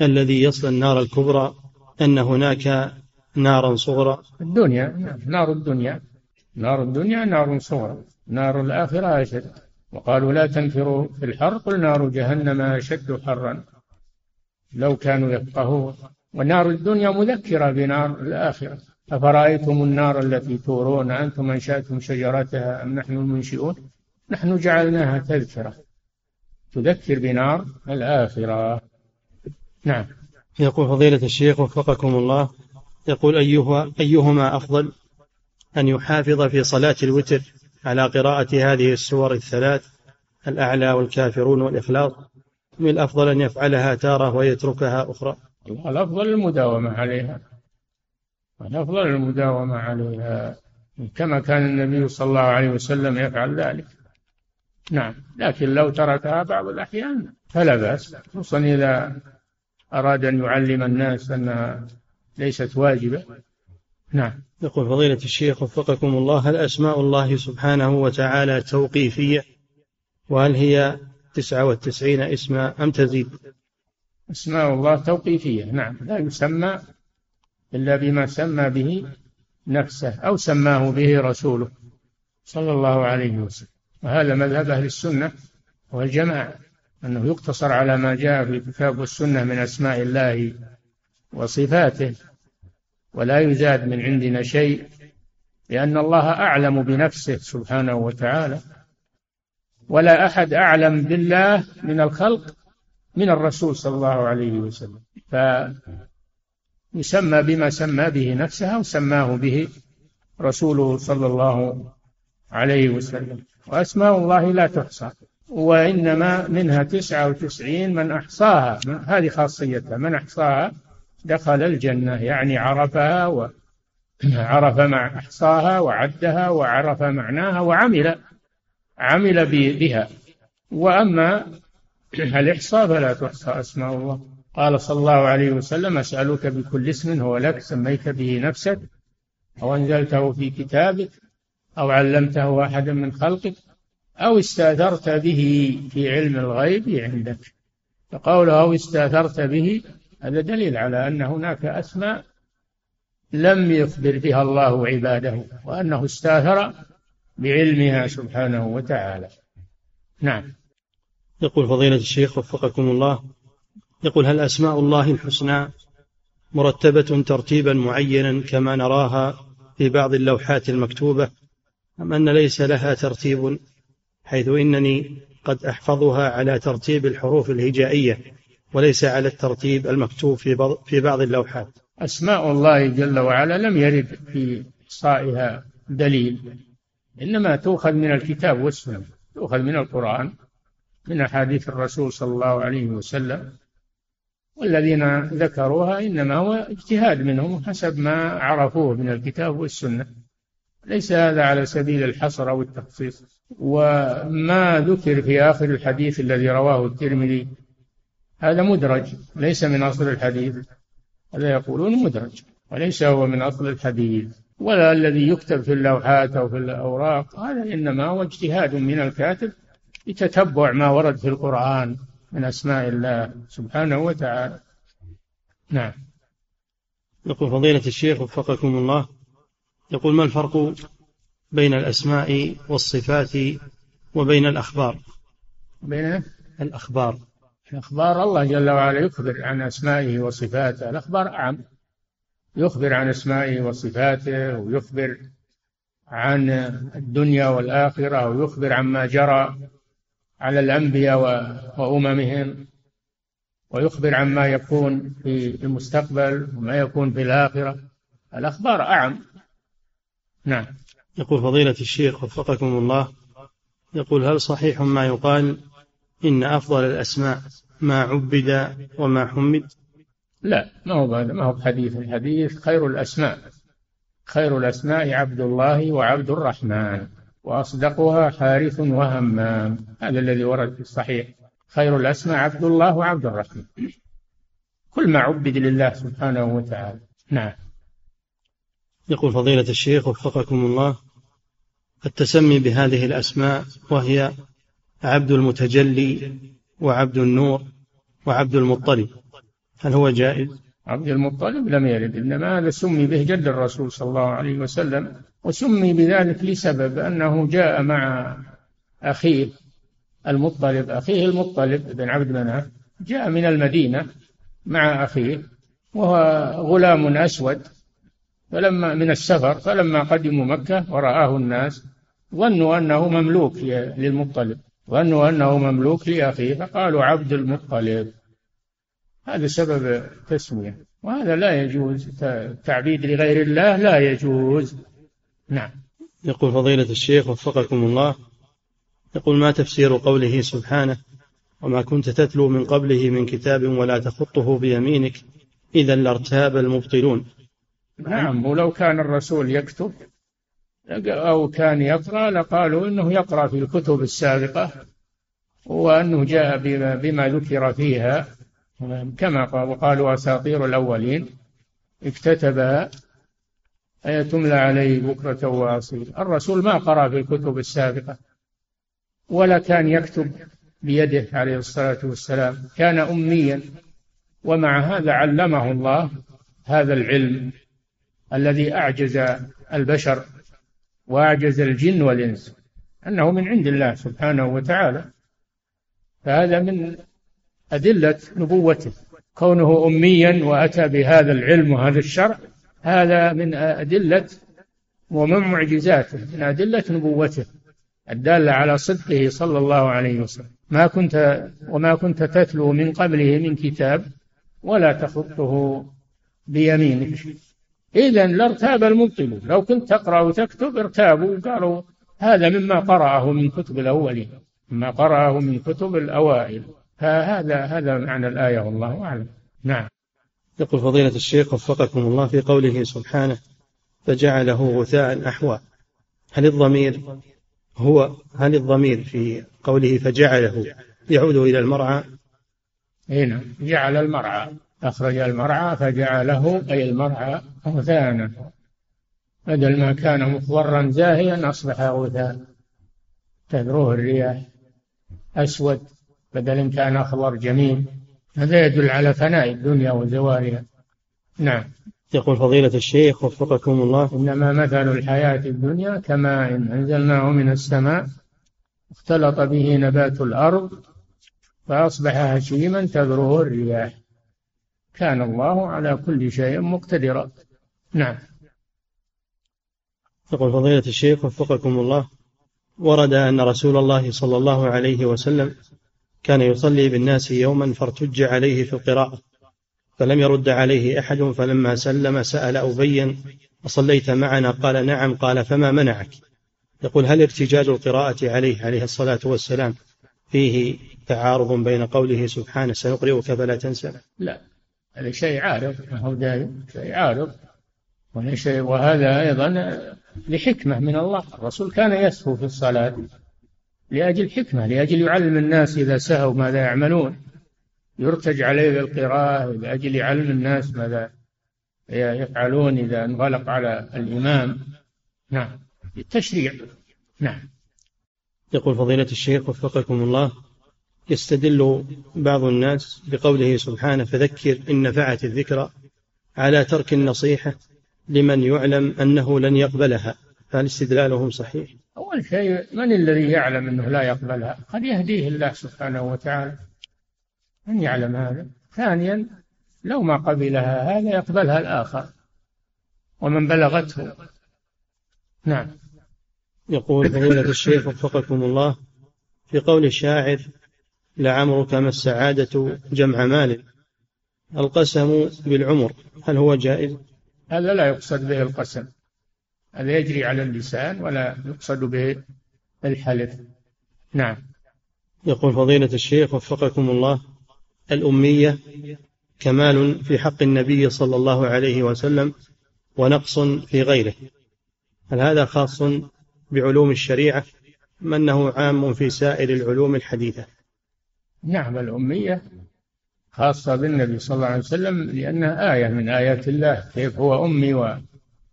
الذي يصل النار الكبرى أن هناك نارا صغرى؟ الدنيا نار الدنيا. نار الدنيا نار صغرى. نار الآخرة أشد. وقالوا لا تنفروا في الحر قل نار جهنم أشد حرا. لو كانوا يفقهون ونار الدنيا مذكرة بنار الآخرة. أفرأيتم النار التي تورون أنتم أنشأتم شجرتها أم نحن المنشئون؟ نحن جعلناها تذكرة. تذكر بنار الآخرة. نعم. يقول فضيلة الشيخ وفقكم الله يقول أيها أيهما أفضل أن يحافظ في صلاة الوتر على قراءة هذه السور الثلاث الأعلى والكافرون والإخلاص؟ من الأفضل أن يفعلها تارة ويتركها أخرى؟ الأفضل المداومة عليها. الأفضل المداومة عليها كما كان النبي صلى الله عليه وسلم يفعل ذلك. نعم لكن لو تركها بعض الأحيان فلا بأس خصوصا إذا أراد أن يعلم الناس أنها ليست واجبة. نعم. يقول فضيلة الشيخ وفقكم الله هل أسماء الله سبحانه وتعالى توقيفية؟ وهل هي تسعة وتسعين اسما أم تزيد؟ أسماء الله توقيفية نعم. لا يسمى إلا بما سمى به نفسه أو سماه به رسوله صلى الله عليه وسلم. وهذا مذهب أهل السنة والجماعة أنه يقتصر على ما جاء في الكتاب والسنة من أسماء الله وصفاته ولا يزاد من عندنا شيء لأن الله أعلم بنفسه سبحانه وتعالى ولا أحد أعلم بالله من الخلق من الرسول صلى الله عليه وسلم. فيسمى بما سمى به نفسه وسماه به رسوله صلى الله عليه وسلم. وأسماء الله لا تحصى وإنما منها تسعة وتسعين من أحصاها. هذه خاصيتها من أحصاها دخل الجنة يعني عرفها وعرف مع أحصاها وعدها وعرف معناها وعمل عمل بها. وأما الإحصاء فلا تحصى أسماء الله. قال صلى الله عليه وسلم أسألك بكل اسم هو لك سميت به نفسك أو أنزلته في كتابك أو علمته أحدا من خلقك أو استأثرت به في علم الغيب عندك. فقوله أو استأثرت به هذا دليل على أن هناك أسماء لم يخبر بها الله عباده وأنه استأثر بعلمها سبحانه وتعالى. نعم. يقول فضيلة الشيخ وفقكم الله يقول هل أسماء الله الحسنى مرتبة ترتيبا معينا كما نراها في بعض اللوحات المكتوبة أم أن ليس لها ترتيب حيث إنني قد أحفظها على ترتيب الحروف الهجائية وليس على الترتيب المكتوب في في بعض اللوحات؟ أسماء الله جل وعلا لم يرد في إحصائها دليل إنما تؤخذ من الكتاب والسنة تؤخذ من القرآن من أحاديث الرسول صلى الله عليه وسلم. والذين ذكروها إنما هو اجتهاد منهم حسب ما عرفوه من الكتاب والسنة. ليس هذا على سبيل الحصر أو التخصيص. وما ذكر في آخر الحديث الذي رواه الترمذي هذا مدرج ليس من أصل الحديث. هذا يقولون مدرج وليس هو من أصل الحديث. ولا الذي يكتب في اللوحات أو في الأوراق هذا إنما هو اجتهاد من الكاتب لتتبع ما ورد في القرآن. من أسماء الله سبحانه وتعالى. نعم. يقول فضيلة الشيخ وفقكم الله يقول ما الفرق بين الأسماء والصفات وبين الأخبار؟ بين الأخبار. الأخبار الله جل وعلا يخبر عن أسمائه وصفاته. الأخبار أعم يخبر عن أسمائه وصفاته ويخبر عن الدنيا والآخرة ويخبر عما جرى. على الأنبياء وأممهم ويخبر عما يكون في المستقبل وما يكون في الآخرة. الأخبار أعم. نعم. يقول فضيلة الشيخ وفقكم الله يقول هل صحيح ما يقال إن أفضل الأسماء ما عبد وما حمد؟ لا ما هو ما هو بحديث. الحديث خير الأسماء. خير الأسماء عبد الله وعبد الرحمن. وأصدقها حارث وهمام. هذا الذي ورد في الصحيح. خير الأسماء عبد الله وعبد الرحمن. كل ما عبد لله سبحانه وتعالى. نعم. يقول فضيلة الشيخ وفقكم الله التسمي بهذه الأسماء وهي عبد المتجلي وعبد النور وعبد المطلب. هل هو جائز؟ عبد المطلب لم يرد إنما هذا سمي به جد الرسول صلى الله عليه وسلم وسمي بذلك لسبب أنه جاء مع أخيه المطلب أخيه المطلب بن عبد مناف جاء من المدينة مع أخيه وهو غلام أسود فلما من السفر فلما قدموا مكة ورآه الناس ظنوا أنه مملوك للمطلب ظنوا أنه مملوك لأخيه فقالوا عبد المطلب. هذا سبب التسمية وهذا لا يجوز. تعبيد لغير الله لا يجوز. نعم. يقول فضيلة الشيخ وفقكم الله يقول ما تفسير قوله سبحانه؟ وما كنت تتلو من قبله من كتاب ولا تخطه بيمينك إذا لارتاب المبطلون. نعم. ولو كان الرسول يكتب أو كان يقرأ لقالوا إنه يقرأ في الكتب السابقة وأنه جاء بما ذكر فيها. كما قال وقالوا أساطير الأولين اكتتبها أي تملى عليه بكرة وأصيل. الرسول ما قرأ في الكتب السابقة ولا كان يكتب بيده عليه الصلاة والسلام. كان أميا ومع هذا علمه الله هذا العلم الذي أعجز البشر وأعجز الجن والإنس أنه من عند الله سبحانه وتعالى. فهذا من أدلة نبوته. كونه أميا وأتى بهذا العلم وهذا الشرع هذا من أدلة ومن معجزاته من أدلة نبوته الدالة على صدقه صلى الله عليه وسلم. ما كنت وما كنت تتلو من قبله من كتاب ولا تخطه بيمينك. إذا لارتاب المبطلون. لو كنت تقرأ وتكتب ارتابوا وقالوا هذا مما قرأه من كتب الأولين مما قرأه من كتب الأوائل. فهذا هذا معنى الآية والله أعلم. نعم. يقول فضيلة الشيخ وفقكم الله في قوله سبحانه فجعله غثاء أحوى. هل الضمير هو هل الضمير في قوله فجعله يعود إلى المرعى؟ هنا نعم. جعل المرعى. أخرج المرعى فجعله أي المرعى غثاء بدل ما كان مخضرا زاهيا أصبح غثاء. تذروه الرياح. أسود. بدل كان أخضر جميل هذا يدل على فناء الدنيا وزوالها. نعم. يقول فضيلة الشيخ وفقكم الله. إنما مثل الحياة الدنيا كماء إن أنزلناه من السماء اختلط به نبات الأرض فأصبح هشيما تذروه الرياح. كان الله على كل شيء مقتدرا. نعم. يقول فضيلة الشيخ وفقكم الله. ورد أن رسول الله صلى الله عليه وسلم كان يصلي بالناس يوما فارتج عليه في القراءة فلم يرد عليه أحد فلما سلم سأل أبيا أصليت معنا؟ قال نعم. قال فما منعك؟ يقول هل ارتجاج القراءة عليه عليه الصلاة والسلام فيه تعارض بين قوله سبحانه؟ سنقرئك فلا تنسى. لا هذا شيء عارض هو دائم شيء عارض. وهذا أيضا لحكمة من الله. الرسول كان يسهو في الصلاة. لأجل حكمة لأجل يعلم الناس إذا سهوا ماذا يعملون. يرتج عليه بالقراءة لأجل يعلم الناس ماذا يفعلون إذا انغلق على الإمام. نعم. التشريع. نعم. يقول فضيلة الشيخ وفقكم الله يستدل بعض الناس بقوله سبحانه فذكر إن نفعت الذكرى على ترك النصيحة لمن يعلم أنه لن يقبلها. فهل استدلالهم صحيح؟ أول شيء من الذي يعلم أنه لا يقبلها؟ قد يهديه الله سبحانه وتعالى من يعلم هذا. ثانيا لو ما قبلها هذا يقبلها الآخر. ومن بلغته. نعم. يقول فضيلة الشيخ وفقكم الله في قول الشاعر لعمرك ما السعادة جمع مال. القسم بالعمر هل هو جائز؟ هذا لا يقصد به القسم. هذا يجري على اللسان ولا يقصد به الحلف. نعم. يقول فضيلة الشيخ وفقكم الله الأمية كمال في حق النبي صلى الله عليه وسلم ونقص في غيره. هل هذا خاص بعلوم الشريعة أم أنه عام في سائر العلوم الحديثة؟ نعم الأمية خاصة بالنبي صلى الله عليه وسلم لأنها آية من آيات الله كيف هو أمي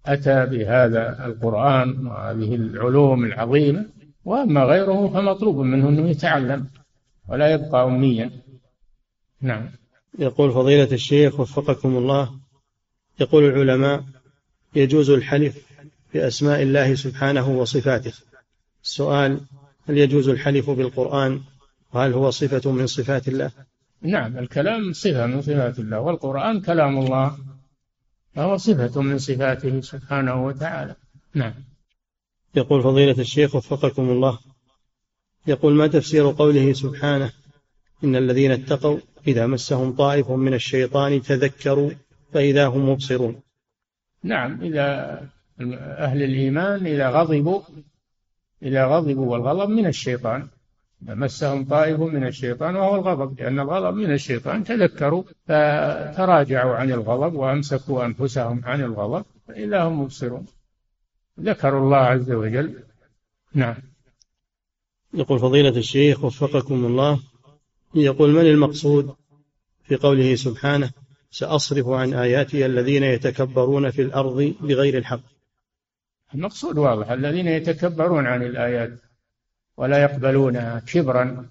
وأتى بهذا القرآن وهذه العلوم العظيمة وأما غيره فمطلوب منه أنه يتعلم ولا يبقى أميا. نعم. يقول فضيلة الشيخ وفقكم الله يقول العلماء يجوز الحلف بأسماء الله سبحانه وصفاته. السؤال هل يجوز الحلف بالقرآن؟ وهل هو صفة من صفات الله؟ نعم الكلام صفة من صفات الله والقرآن كلام الله. فهو صفة من صفاته سبحانه وتعالى. نعم. يقول فضيلة الشيخ وفقكم الله. يقول ما تفسير قوله سبحانه؟ إن الذين اتقوا إذا مسهم طائف من الشيطان تذكروا فإذا هم مبصرون. نعم. إذا أهل الإيمان إذا غضبوا إذا غضبوا والغضب من الشيطان. مسهم طائف من الشيطان وهو الغضب لأن الغضب من الشيطان. تذكروا فتراجعوا عن الغضب وأمسكوا أنفسهم عن الغضب فإذا هم مبصرون. ذكروا الله عز وجل. نعم. يقول فضيلة الشيخ وفقكم الله يقول من المقصود في قوله سبحانه سأصرف عن آياتي الذين يتكبرون في الأرض بغير الحق؟ المقصود واضح الذين يتكبرون عن الآيات. ولا يقبلونها كبرا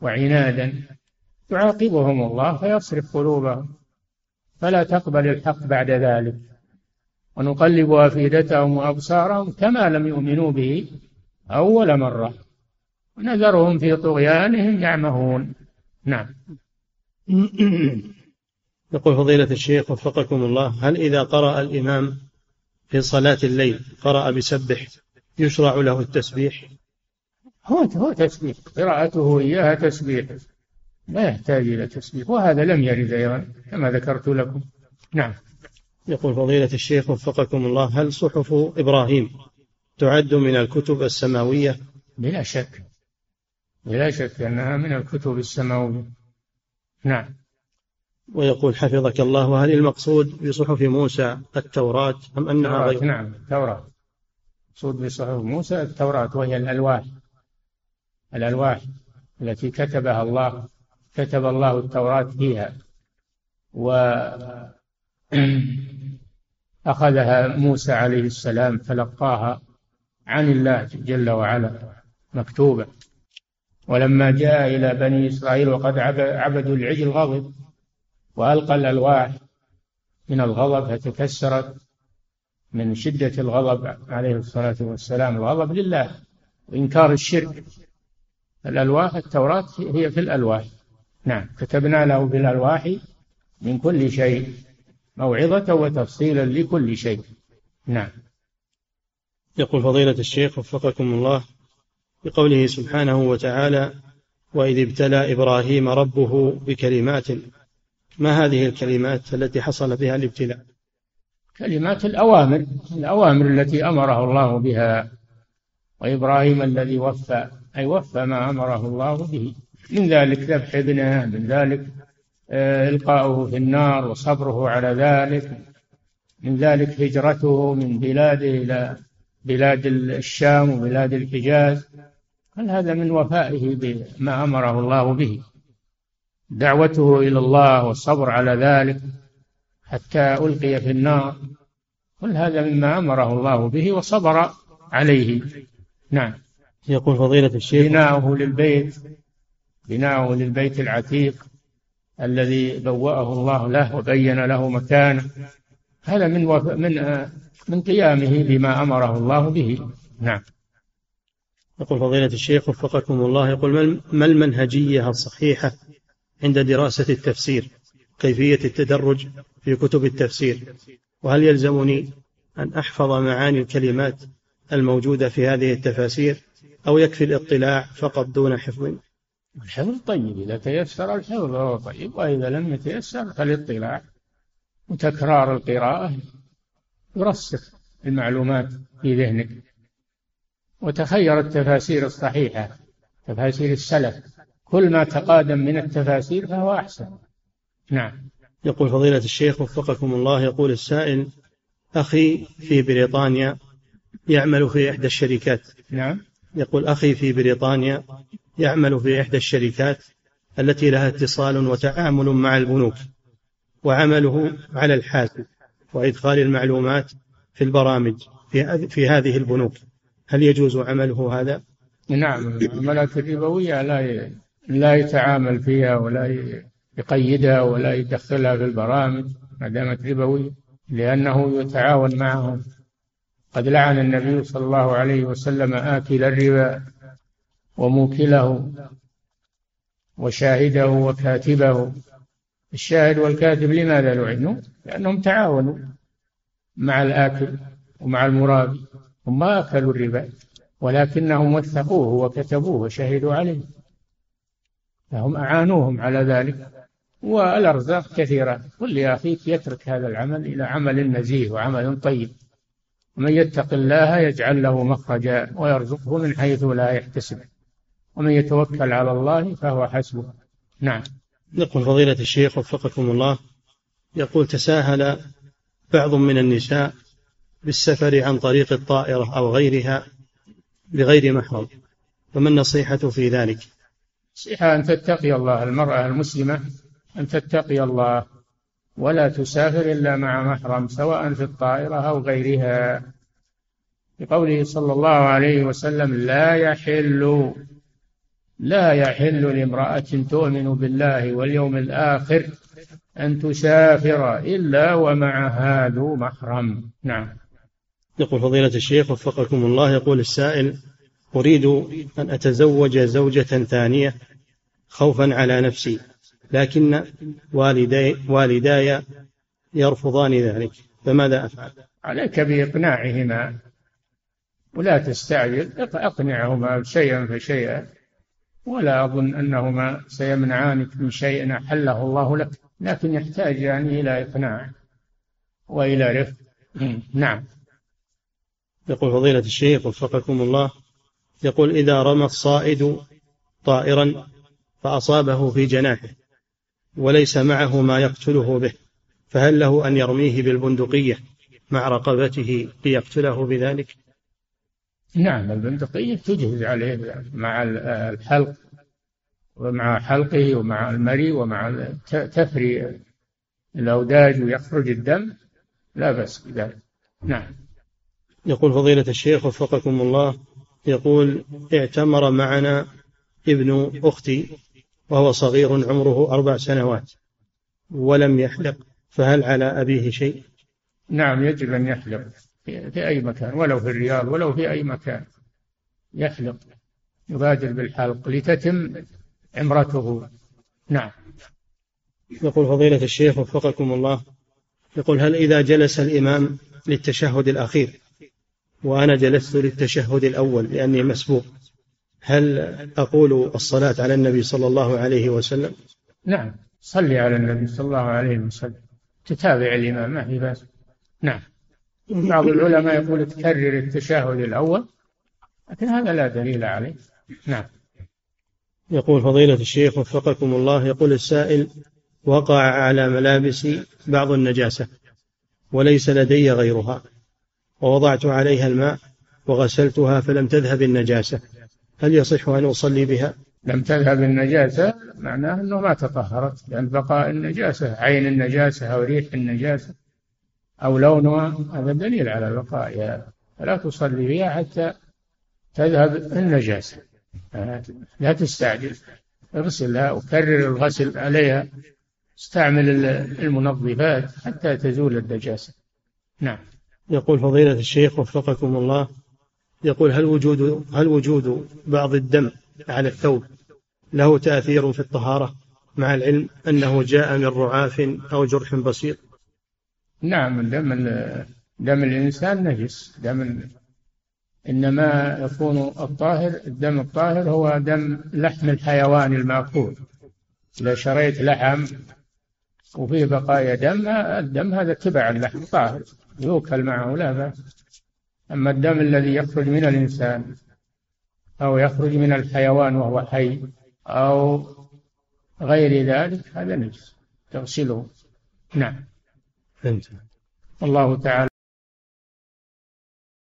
وعنادا. يعاقبهم الله فيصرف قلوبهم. فلا تقبل الحق بعد ذلك. ونقلب أفئدتهم وأبصارهم كما لم يؤمنوا به أول مرة. ونذرهم في طغيانهم يعمهون. نعم. يقول فضيلة الشيخ وفقكم الله هل إذا قرأ الإمام في صلاة الليل قرأ بسبح يشرع له التسبيح؟ هو هو تسبيح قراءته إياها تسبيح. لا يحتاج إلى تسبيح وهذا لم يرد أيضا كما ذكرت لكم. نعم. يقول فضيلة الشيخ وفقكم الله هل صحف إبراهيم تعد من الكتب السماوية؟ بلا شك. بلا شك أنها من الكتب السماوية. نعم. ويقول حفظك الله وهل المقصود بصحف موسى التوراة أم أنها غير؟ نعم التوراة. المقصود بصحف موسى التوراة وهي الألواح. الألواح التي كتبها الله كتب الله التوراة فيها. وأخذها موسى عليه السلام تلقاها عن الله جل وعلا مكتوبة. ولما جاء إلى بني إسرائيل وقد عبدوا العجل غضب وألقى الألواح من الغضب فتكسرت من شدة الغضب عليه الصلاة والسلام. الغضب لله وإنكار الشرك. الألواح التوراة هي في الألواح. نعم كتبنا له في الألواح من كل شيء موعظة وتفصيلا لكل شيء. نعم. يقول فضيلة الشيخ وفقكم الله بقوله سبحانه وتعالى وإذ ابتلى إبراهيم ربه بكلمات. ما هذه الكلمات التي حصل بها الابتلاء؟ كلمات الأوامر الأوامر التي أمره الله بها. وإبراهيم الذي وفى. أي وفى ما أمره الله به. من ذلك ذبح ابنه من ذلك آه، إلقاؤه في النار وصبره على ذلك من ذلك هجرته من بلاده إلى بلاد الشام وبلاد الحجاز. هل هذا من وفائه بما أمره الله به؟ دعوته إلى الله والصبر على ذلك حتى ألقي في النار. كل هذا مما أمره الله به وصبر عليه؟ نعم. يقول فضيلة الشيخ. بناؤه للبيت بناؤه للبيت العتيق الذي بوأه الله له وبين له مكانه هذا من وف... من من قيامه بما أمره الله به. نعم. يقول فضيلة الشيخ وفقكم الله يقول ما المنهجية الصحيحة عند دراسة التفسير؟ كيفية التدرج في كتب التفسير؟ وهل يلزمني أن أحفظ معاني الكلمات الموجودة في هذه التفاسير؟ أو يكفي الاطلاع فقط دون حفظ. الحفظ طيب إذا تيسر الحفظ هو طيب وإذا لم يتيسر فالاطلاع وتكرار القراءة يرسخ المعلومات في ذهنك. وتخير التفاسير الصحيحة تفاسير السلف كل ما تقادم من التفاسير فهو أحسن. نعم. يقول فضيلة الشيخ وفقكم الله يقول السائل أخي في بريطانيا يعمل في إحدى الشركات. نعم. يقول أخي في بريطانيا يعمل في إحدى الشركات التي لها اتصال وتعامل مع البنوك وعمله على الحاسب وإدخال المعلومات في البرامج في, في هذه البنوك هل يجوز عمله هذا؟ نعم العملات الربوية لا لا يتعامل فيها ولا يقيدها ولا يدخلها في البرامج ما دامت ربوية لأنه يتعاون معهم قد لعن النبي صلى الله عليه وسلم آكل الربا وموكله وشاهده وكاتبه. الشاهد والكاتب لماذا لعنوا؟ لأنهم تعاونوا مع الآكل ومع المرابي هم ما أكلوا الربا ولكنهم وثقوه وكتبوه وشهدوا عليه. فهم أعانوهم على ذلك والأرزاق كثيرة. قل لأخيك يترك هذا العمل إلى عمل نزيه وعمل طيب. ومن يتق الله يجعل له مخرجا ويرزقه من حيث لا يحتسب. ومن يتوكل على الله فهو حسبه. نعم. يقول فضيلة الشيخ وفقكم الله يقول تساهل بعض من النساء بالسفر عن طريق الطائرة أو غيرها بغير محرم. فما النصيحة في ذلك؟ نصيحة أن تتقي الله المرأة المسلمة أن تتقي الله. ولا تسافر إلا مع محرم سواء في الطائرة أو غيرها. بقوله صلى الله عليه وسلم لا يحل لا يحل لامرأة تؤمن بالله واليوم الآخر أن تسافر إلا ومعها ذو محرم. نعم. يقول فضيلة الشيخ وفقكم الله يقول السائل أريد أن أتزوج زوجة ثانية خوفا على نفسي. لكن والدي والداي يرفضان ذلك فماذا أفعل؟ عليك بإقناعهما ولا تستعجل أقنعهما شيئا فشيئا ولا أظن أنهما سيمنعانك من شيء أحله الله لك لكن يحتاج يعني إلى إقناع وإلى رفق نعم. يقول فضيلة الشيخ وفقكم الله يقول إذا رمى الصائد طائرا فأصابه في جناحه. وليس معه ما يقتله به فهل له أن يرميه بالبندقية مع رقبته ليقتله بذلك؟ نعم البندقية تجهز عليه مع الحلق ومع حلقه ومع المري ومع تفري الأوداج ويخرج الدم لا بأس بذلك. نعم. يقول فضيلة الشيخ وفقكم الله يقول اعتمر معنا ابن أختي وهو صغير عمره أربع سنوات ولم يحلق فهل على أبيه شيء؟ نعم يجب أن يحلق في أي مكان ولو في الرياض ولو في أي مكان. يحلق يبادر بالحلق لتتم عمرته. نعم. يقول فضيلة الشيخ وفقكم الله يقول هل إذا جلس الإمام للتشهد الأخير وأنا جلست للتشهد الأول لأني مسبوق هل أقول الصلاة على النبي صلى الله عليه وسلم؟ نعم صلي على النبي صلى الله عليه وسلم. تتابع الإمام ما في بأس. نعم. بعض العلماء يقول تكرر التشهد الأول لكن هذا لا دليل عليه. نعم. يقول فضيلة الشيخ وفقكم الله يقول السائل وقع على ملابسي بعض النجاسة وليس لدي غيرها ووضعت عليها الماء وغسلتها فلم تذهب النجاسة. هل يصح أن أصلي بها؟ لم تذهب النجاسة معناه أنه ما تطهرت لأن بقاء النجاسة عين النجاسة أو ريح النجاسة أو لونها هذا دليل على بقائها فلا تصلي بها حتى تذهب النجاسة. لا تستعجل. اغسلها وكرر الغسل عليها استعمل المنظفات حتى تزول النجاسة. نعم. يقول فضيلة الشيخ وفقكم الله يقول هل وجود هل وجود بعض الدم على الثوب له تأثير في الطهارة مع العلم أنه جاء من رعاف أو جرح بسيط؟ نعم دم دم الإنسان نجس. دم إنما يكون الطاهر الدم الطاهر هو دم لحم الحيوان المأكول. إذا شريت لحم وفيه بقايا دم الدم هذا تبع اللحم طاهر يؤكل معه لا بأس. أما الدم الذي يخرج من الإنسان أو يخرج من الحيوان وهو حي أو غير ذلك هذا نجس تغسله. نعم. فهمت. الله تعالى